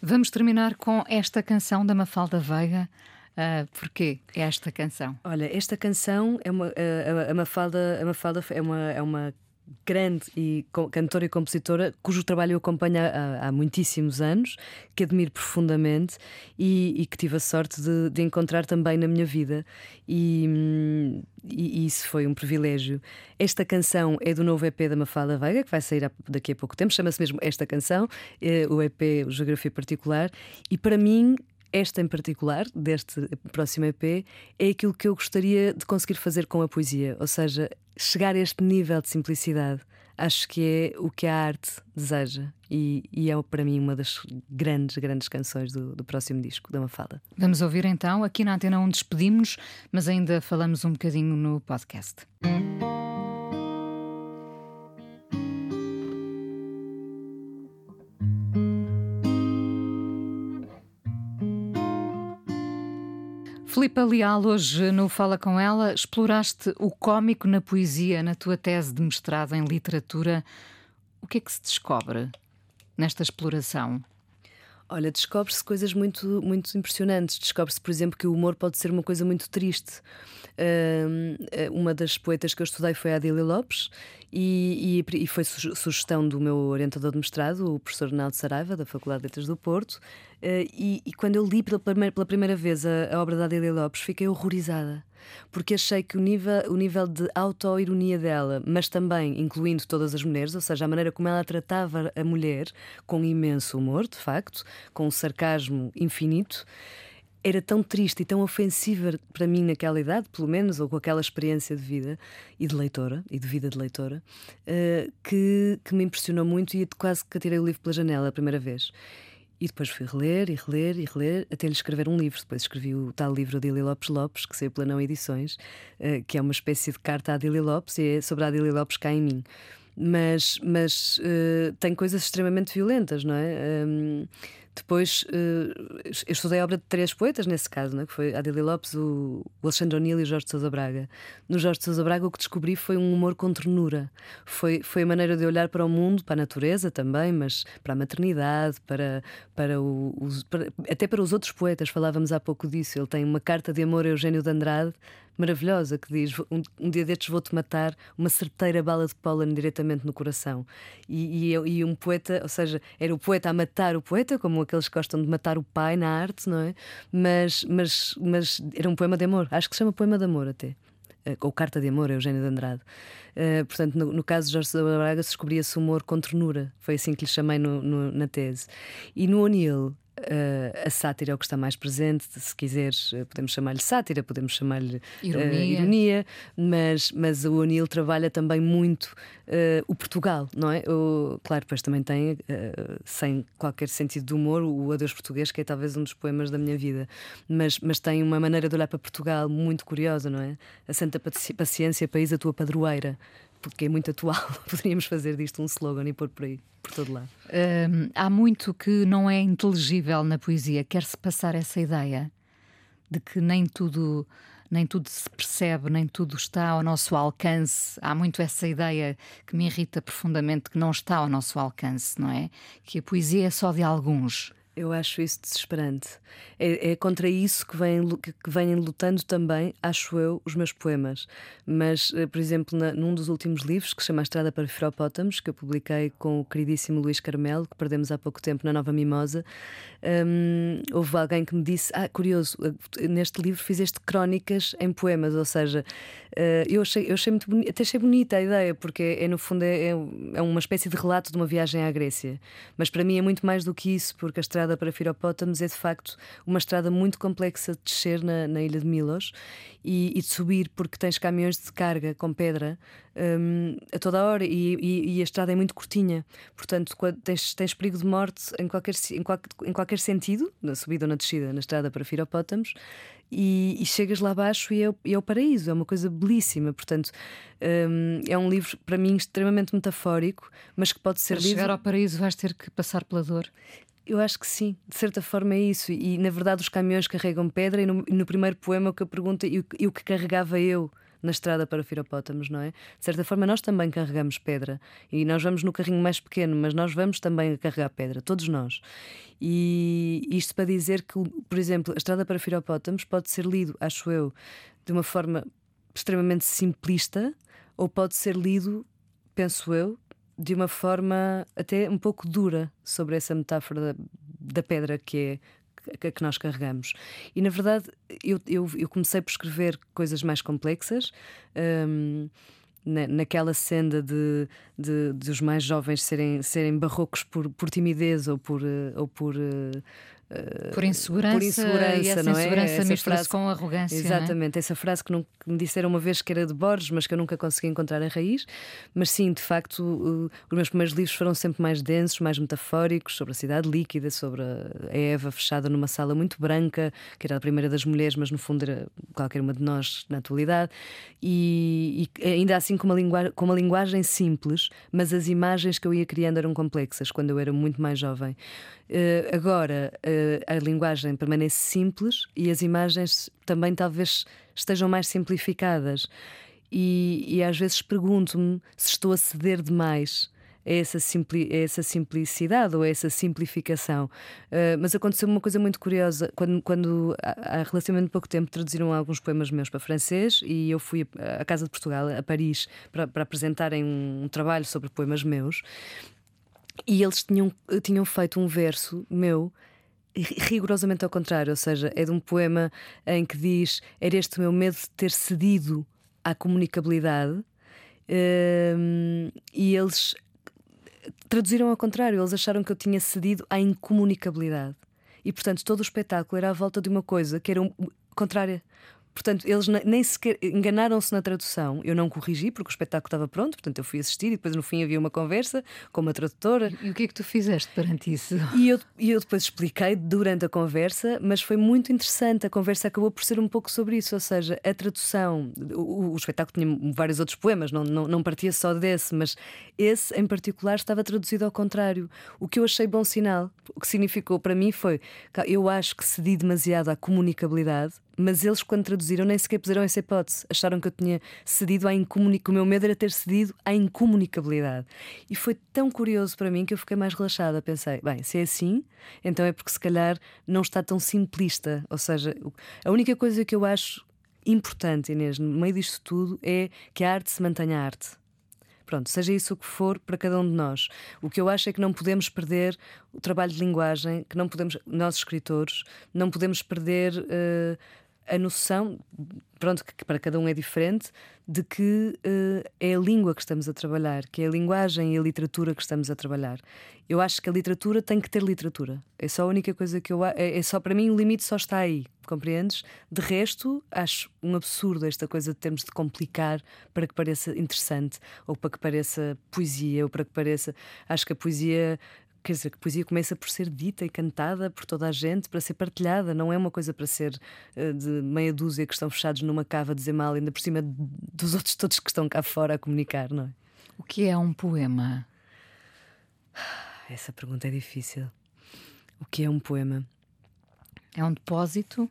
Vamos terminar com esta canção da Mafalda Veiga. Uh, porquê esta canção? Olha, esta canção é uma. A, a, Mafalda, a Mafalda é uma, é uma grande e cantora e compositora cujo trabalho eu acompanho há, há muitíssimos anos, que admiro profundamente e, e que tive a sorte de, de, encontrar também na minha vida. E, e, isso foi um privilégio. Esta canção é do novo EP da Mafalda Veiga, que vai sair daqui a pouco tempo, chama-se mesmo Esta Canção, é o EP Geografia Particular, e para mim esta em particular, deste próximo EP, é aquilo que eu gostaria de conseguir fazer com a poesia, ou seja, chegar a este nível de simplicidade. Acho que é o que a arte deseja e, e é para mim uma das grandes, grandes canções do, do próximo disco da Mafalda. Vamos ouvir então, aqui na Antena 1 despedimos, mas ainda falamos um bocadinho no podcast. Filipa Leal, hoje no Fala Com Ela, exploraste o cómico na poesia na tua tese de mestrado em literatura. O que é que se descobre nesta exploração? Olha, descobre-se coisas muito, muito impressionantes. Descobre-se, por exemplo, que o humor pode ser uma coisa muito triste. Uh, uma das poetas que eu estudei foi a Adília Lopes e, e, e, foi sugestão do meu orientador de mestrado, o professor Ronaldo Saraiva, da Faculdade de Letras do Porto. Uh, e, e, quando eu li pela primeira, pela primeira vez a, a obra da Adília Lopes, fiquei horrorizada porque achei que o nível, o nível de auto-ironia dela, mas também incluindo todas as mulheres, ou seja, a maneira como ela tratava a mulher, com imenso humor, de facto, com um sarcasmo infinito era tão triste e tão ofensiva para mim naquela idade, pelo menos, ou com aquela experiência de vida e de leitora, e de vida de leitora, uh, que, que me impressionou muito e quase que atirei o livro pela janela a primeira vez. E depois fui reler e reler e reler até lhe escrever um livro. Depois escrevi o tal livro de Adília Lopes Lopes, que saiu pela Não Edições, uh, que é uma espécie de carta a Adília Lopes e é sobre a Adília Lopes cá em mim. Mas, mas uh, tem coisas extremamente violentas, não é? Um, depois, uh, eu estudei a obra de três poetas, nesse caso, é? que foi Adília Lopes, o, o Alexandre O'Neill e o Jorge de Sousa Braga. No Jorge de Sousa Braga, o que descobri foi um humor com ternura. Foi, foi a maneira de olhar para o mundo, para a natureza também, mas para a maternidade, para, para, o, os, para até para os outros poetas. Falávamos há pouco disso. Ele tem uma carta de amor a Eugênio de Andrade, maravilhosa, que diz: Um, um dia destes vou-te matar, uma certeira bala de pólen diretamente no coração. E, e, e um poeta, ou seja, era o poeta a matar o poeta, como aqueles que gostam de matar o pai na arte, não é? Mas, mas, mas era um poema de amor, acho que se chama poema de amor até. Eh, ou Carta de Amor, Eugênio de Andrade. Uh, portanto, no, no, caso de Jorge Sousa Braga, se descobria-se humor com ternura. Foi assim que lhe chamei no, no, na tese. E no O'Neill, Uh, a sátira é o que está mais presente, se quiseres, uh, podemos chamar-lhe sátira, podemos chamar-lhe ironia. Uh, ironia, mas, mas o O'Neill trabalha também muito o Portugal, não é? O, claro, depois também tem, sem qualquer sentido de humor, o Adeus Português, que é talvez um dos poemas da minha vida, mas, mas tem uma maneira de olhar para Portugal muito curiosa, não é? A Santa Paciência, país a tua padroeira porque é muito atual. Poderíamos fazer disto um slogan e pôr por aí, por todo lado. Hum, há muito que não é inteligível na poesia. Quer-se passar essa ideia de que nem tudo. Nem tudo se percebe, nem tudo está ao nosso alcance. Há muito essa ideia que me irrita profundamente, que não está ao nosso alcance, não é? Que a poesia é só de alguns. Eu acho isso desesperante. É, é, contra isso que vêm, que vêm lutando também, acho eu, os meus poemas. Mas, eh, por exemplo, na, num dos últimos livros, que se chama Estrada para Firopótamos, que eu publiquei com o queridíssimo Luís Carmelo, que perdemos há pouco tempo na Nova Mimosa, hum, houve alguém que me disse: Ah, curioso, eh, neste livro fizeste crónicas em poemas, ou seja, uh, eu, achei, eu achei muito até achei bonita a ideia, porque é, no fundo é, é uma espécie de relato de uma viagem à Grécia. Mas para mim é muito mais do que isso, porque a Estrada estrada para Firopótamos é de facto uma estrada muito complexa de descer na, na ilha de Milos e, e, de subir, porque tens caminhões de carga com pedra um, a toda a hora e, e, e, a estrada é muito curtinha. Portanto, tens, tens perigo de morte em qualquer, em, em qualquer sentido, na subida ou na descida, na estrada para Firopótamos, e, e, chegas lá abaixo e é, e é, o paraíso, é uma coisa belíssima. Portanto, um, é um livro para mim extremamente metafórico, mas que pode ser. Para chegar ao paraíso vais ter que passar pela dor. Eu acho que sim, de certa forma é isso. E, na verdade os caminhões carregam pedra, e no, no primeiro poema o que eu pergunto e o, e o que carregava eu na estrada para Firopótamos, não é? De certa forma, nós também carregamos pedra e nós vamos no carrinho mais pequeno, mas nós vamos também carregar pedra, todos nós. E isto para dizer que, por exemplo, a estrada para Firopótamos pode ser lido, acho eu, de uma forma extremamente simplista ou pode ser lido, penso eu, de uma forma até um pouco dura sobre essa metáfora da, da pedra que é que, que nós carregamos. E na verdade eu, eu, eu, comecei por escrever coisas mais complexas. Um, na, naquela senda de, de, de, os mais jovens serem, serem barrocos por, por timidez ou por, ou por por insegurança, por insegurança e essa não é? insegurança mistura-se com arrogância. É? Exatamente, é? essa frase que, não, que, me disseram uma vez que era de Borges, mas que eu nunca consegui encontrar a raiz. Mas sim, de facto, uh, os meus primeiros livros foram sempre mais densos, mais metafóricos, sobre a cidade líquida, sobre a Eva fechada numa sala muito branca, que era a primeira das mulheres, mas no fundo era qualquer uma de nós na atualidade. E, e ainda assim com uma, linguagem, com uma linguagem simples, mas as imagens que eu ia criando eram complexas quando eu era muito mais jovem. Uh, agora, uh, a linguagem permanece simples e as imagens também talvez estejam mais simplificadas. E, e às vezes pergunto-me se estou a ceder demais a essa, simpli a essa simplicidade ou a essa simplificação. Uh, mas aconteceu uma coisa muito curiosa. Quando, quando há relativamente pouco tempo traduziram alguns poemas meus para francês e eu fui à Casa de Portugal, a Paris, para, para apresentarem um, um trabalho sobre poemas meus. E eles tinham, tinham feito um verso meu rigorosamente ao contrário, ou seja, é de um poema em que diz: Era este o meu medo de ter cedido à comunicabilidade. Um, e eles traduziram ao contrário, eles acharam que eu tinha cedido à incomunicabilidade. E portanto, todo o espetáculo era à volta de uma coisa que era um, contrária. Portanto, eles nem sequer enganaram-se na tradução. Eu não corrigi porque o espetáculo estava pronto, portanto, eu fui assistir e depois no fim havia uma conversa com uma tradutora. E o que é que tu fizeste perante isso? E eu, e eu depois expliquei durante a conversa, mas foi muito interessante. A conversa acabou por ser um pouco sobre isso, ou seja, a tradução. O, o espetáculo tinha vários outros poemas, não, não, não partia só desse, mas esse em particular estava traduzido ao contrário. O que eu achei bom sinal, o que significou para mim foi eu acho que cedi demasiado à comunicabilidade mas eles, quando traduziram, nem sequer puseram essa hipótese. Acharam que eu tinha cedido à incomunicabilidade. O meu medo era ter cedido à incomunicabilidade. E foi tão curioso para mim que eu fiquei mais relaxada. Pensei, bem, se é assim, então é porque se calhar não está tão simplista. Ou seja, a única coisa que eu acho importante, Inês, no meio disto tudo, é que a arte se mantenha arte. Pronto, seja isso o que for para cada um de nós. O que eu acho é que não podemos perder o trabalho de linguagem, que não podemos, nós escritores, não podemos perder uh, a noção, pronto, que para cada um é diferente, de que uh, é a língua que estamos a trabalhar, que é a linguagem e a literatura que estamos a trabalhar. Eu acho que a literatura tem que ter literatura. É só a única coisa que eu. É, é só para mim o limite só está aí, compreendes? De resto, acho um absurdo esta coisa de termos de complicar para que pareça interessante, ou para que pareça poesia, ou para que pareça. Acho que a poesia Quer dizer, que poesia começa por ser dita e cantada por toda a gente, para ser partilhada, não é uma coisa para ser uh, de meia dúzia que estão fechados numa cava a dizer mal, ainda por cima dos outros todos que estão cá fora a comunicar, não é? O que é um poema? Essa pergunta é difícil. O que é um poema? É um depósito?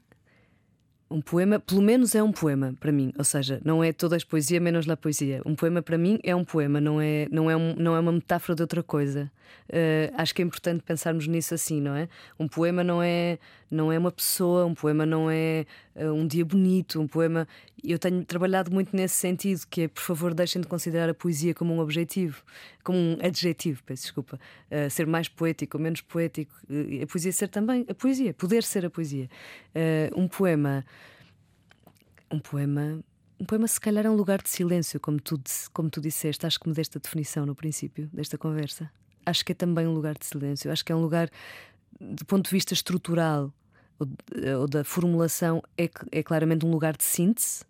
Um poema, pelo menos é um poema para mim, ou seja, não é toda a poesia menos a poesia. Um poema para mim é um poema, não é, não é, um, não é uma metáfora de outra coisa. Uh, acho que é importante pensarmos nisso assim, não é? Um poema não é, não é uma pessoa, um poema não é uh, um dia bonito, um poema. Eu tenho trabalhado muito nesse sentido, que é, por favor, deixem de considerar a poesia como um objetivo, como um adjetivo, peço desculpa, uh, ser mais poético ou menos poético. a poesia ser também a poesia, poder ser a poesia. um poema um poema. Um poema, se calhar, é um lugar de silêncio, como tu, como tu disseste. Acho que me deste a definição no princípio desta conversa. Acho que é também um lugar de silêncio. Acho que é um lugar, do ponto de vista estrutural ou, da formulação, é, é claramente um lugar de síntese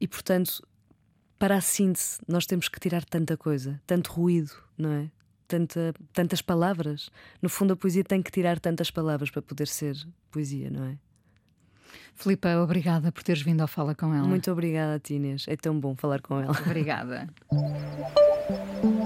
e, portanto, para a síntese, nós temos que tirar tanta coisa, tanto ruído, não é? Tanta, tantas palavras. No fundo, a poesia tem que tirar tantas palavras para poder ser poesia, não é? Filipa, obrigada por teres vindo ao Fala com ela. Muito obrigada, Tínez. É tão bom falar com ela. Obrigada.